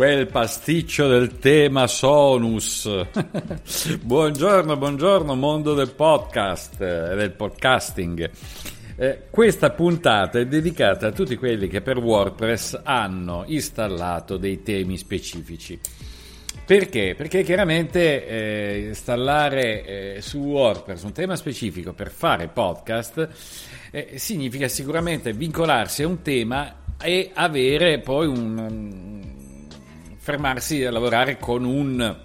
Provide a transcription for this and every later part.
Quel pasticcio del tema Sonus. buongiorno, buongiorno mondo del podcast e del podcasting. Eh, questa puntata è dedicata a tutti quelli che per WordPress hanno installato dei temi specifici. Perché? Perché chiaramente eh, installare eh, su WordPress un tema specifico per fare podcast eh, significa sicuramente vincolarsi a un tema e avere poi un, fermarsi a lavorare con un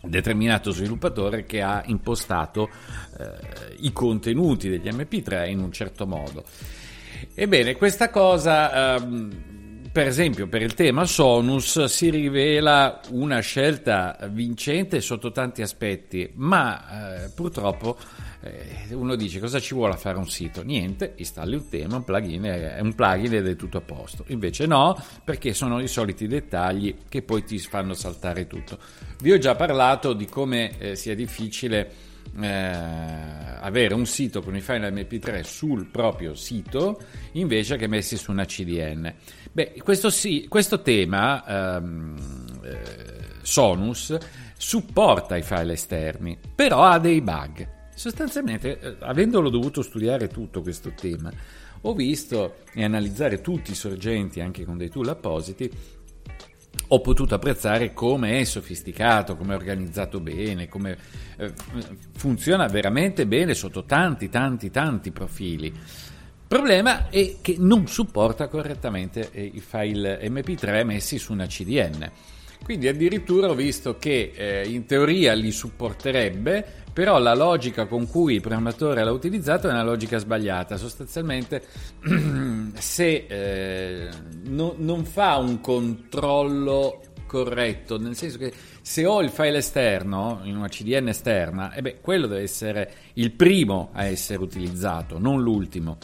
determinato sviluppatore che ha impostato eh, i contenuti degli MP3 in un certo modo. Ebbene, questa cosa, ehm, per esempio, per il tema Sonus si rivela una scelta vincente sotto tanti aspetti, ma eh, purtroppo eh, uno dice cosa ci vuole a fare un sito? Niente, installi un tema, un plugin, è un plugin ed è tutto a posto. Invece no, perché sono i soliti dettagli che poi ti fanno saltare tutto. Vi ho già parlato di come eh, sia difficile eh, avere un sito con i file MP3 sul proprio sito invece che messi su una CDN. Beh, questo, sì, questo tema ehm, eh, Sonus supporta i file esterni, però ha dei bug. Sostanzialmente, eh, avendolo dovuto studiare tutto questo tema, ho visto e analizzare tutti i sorgenti anche con dei tool appositi, ho potuto apprezzare come è sofisticato, come è organizzato bene, come eh, funziona veramente bene sotto tanti, tanti, tanti profili. Il problema è che non supporta correttamente eh, i file MP3 messi su una CDN. Quindi addirittura ho visto che eh, in teoria li supporterebbe, però la logica con cui il programmatore l'ha utilizzato è una logica sbagliata. Sostanzialmente, se eh, no, non fa un controllo corretto, nel senso che se ho il file esterno in una CDN esterna, eh beh, quello deve essere il primo a essere utilizzato, non l'ultimo.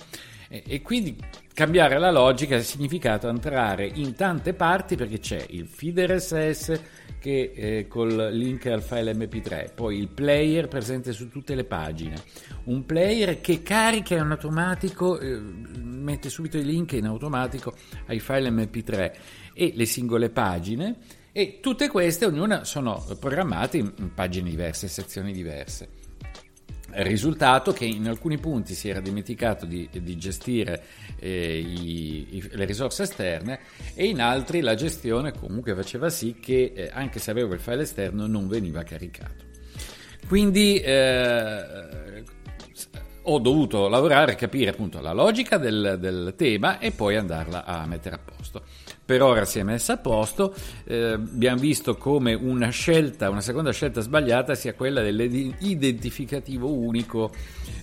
E, quindi cambiare la logica ha significato entrare in tante parti perché c'è il feeder SS che eh, col link al file mp3, poi il player presente su tutte le pagine, un player che carica in automatico, eh, mette subito i link in automatico ai file mp3 e le singole pagine e tutte queste ognuna sono programmate in pagine diverse, sezioni diverse. Risultato che in alcuni punti si era dimenticato di, di gestire eh, i, i, le risorse esterne e in altri la gestione comunque faceva sì che eh, anche se avevo il file esterno non veniva caricato. Quindi eh, ho dovuto lavorare capire appunto la logica del, del tema e poi andarla a mettere a posto per ora si è messa a posto. Eh, abbiamo visto come una scelta, una seconda scelta sbagliata sia quella dell'identificativo unico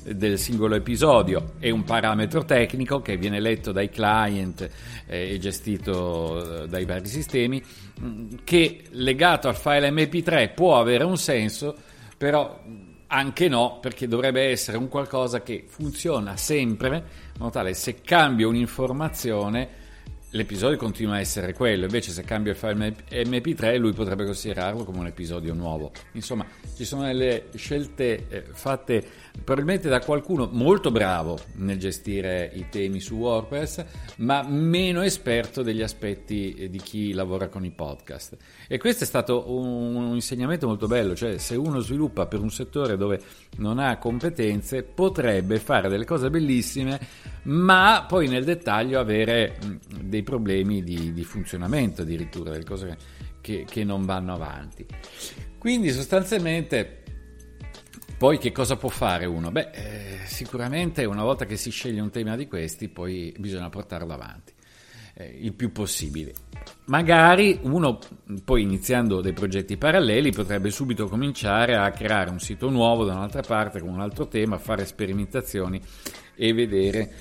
del singolo episodio. È un parametro tecnico che viene letto dai client eh, e gestito eh, dai vari sistemi, mm, che legato al file MP3 può avere un senso, però anche no, perché dovrebbe essere un qualcosa che funziona sempre, in modo tale se cambio un'informazione l'episodio continua a essere quello, invece se cambia il file MP3 lui potrebbe considerarlo come un episodio nuovo. Insomma, ci sono delle scelte eh, fatte probabilmente da qualcuno molto bravo nel gestire i temi su WordPress, ma meno esperto degli aspetti eh, di chi lavora con i podcast. E questo è stato un, insegnamento molto bello, cioè se uno sviluppa per un settore dove non ha competenze, potrebbe fare delle cose bellissime, ma poi nel dettaglio avere dei problemi di, di funzionamento addirittura, delle cose che, che non vanno avanti. Quindi sostanzialmente poi che cosa può fare uno? Beh, eh, sicuramente una volta che si sceglie un tema di questi, poi bisogna portarlo avanti eh, il più possibile. Magari uno, poi iniziando dei progetti paralleli, potrebbe subito cominciare a creare un sito nuovo da un'altra parte con un altro tema, fare sperimentazioni e vedere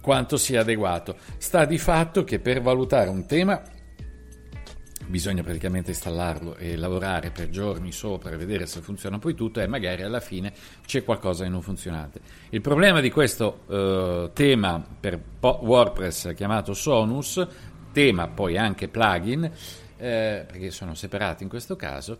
quanto sia adeguato. Sta di fatto che per valutare un tema bisogna praticamente installarlo e lavorare per giorni sopra e vedere se funziona poi tutto e magari alla fine c'è qualcosa di non funzionante. Il problema di questo eh, tema per WordPress chiamato Sonus, tema poi anche plugin, eh, perché sono separati in questo caso,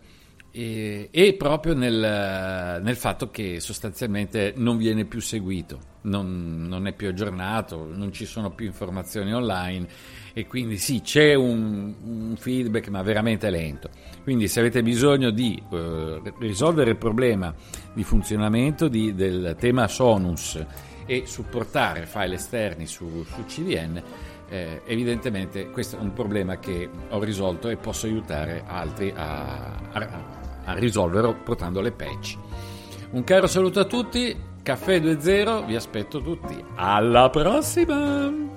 e, e proprio nel, nel, fatto che sostanzialmente non viene più seguito, non, non, è più aggiornato, non ci sono più informazioni online e quindi sì, c'è un, un feedback ma veramente lento. Quindi se avete bisogno di eh, risolvere il problema di funzionamento di, del tema Sonus e supportare file esterni su, su CDN, eh, evidentemente questo è un problema che ho risolto e posso aiutare altri a, a a risolverlo portando le patch. Un caro saluto a tutti, Caffè 2.0, vi aspetto tutti. Alla prossima!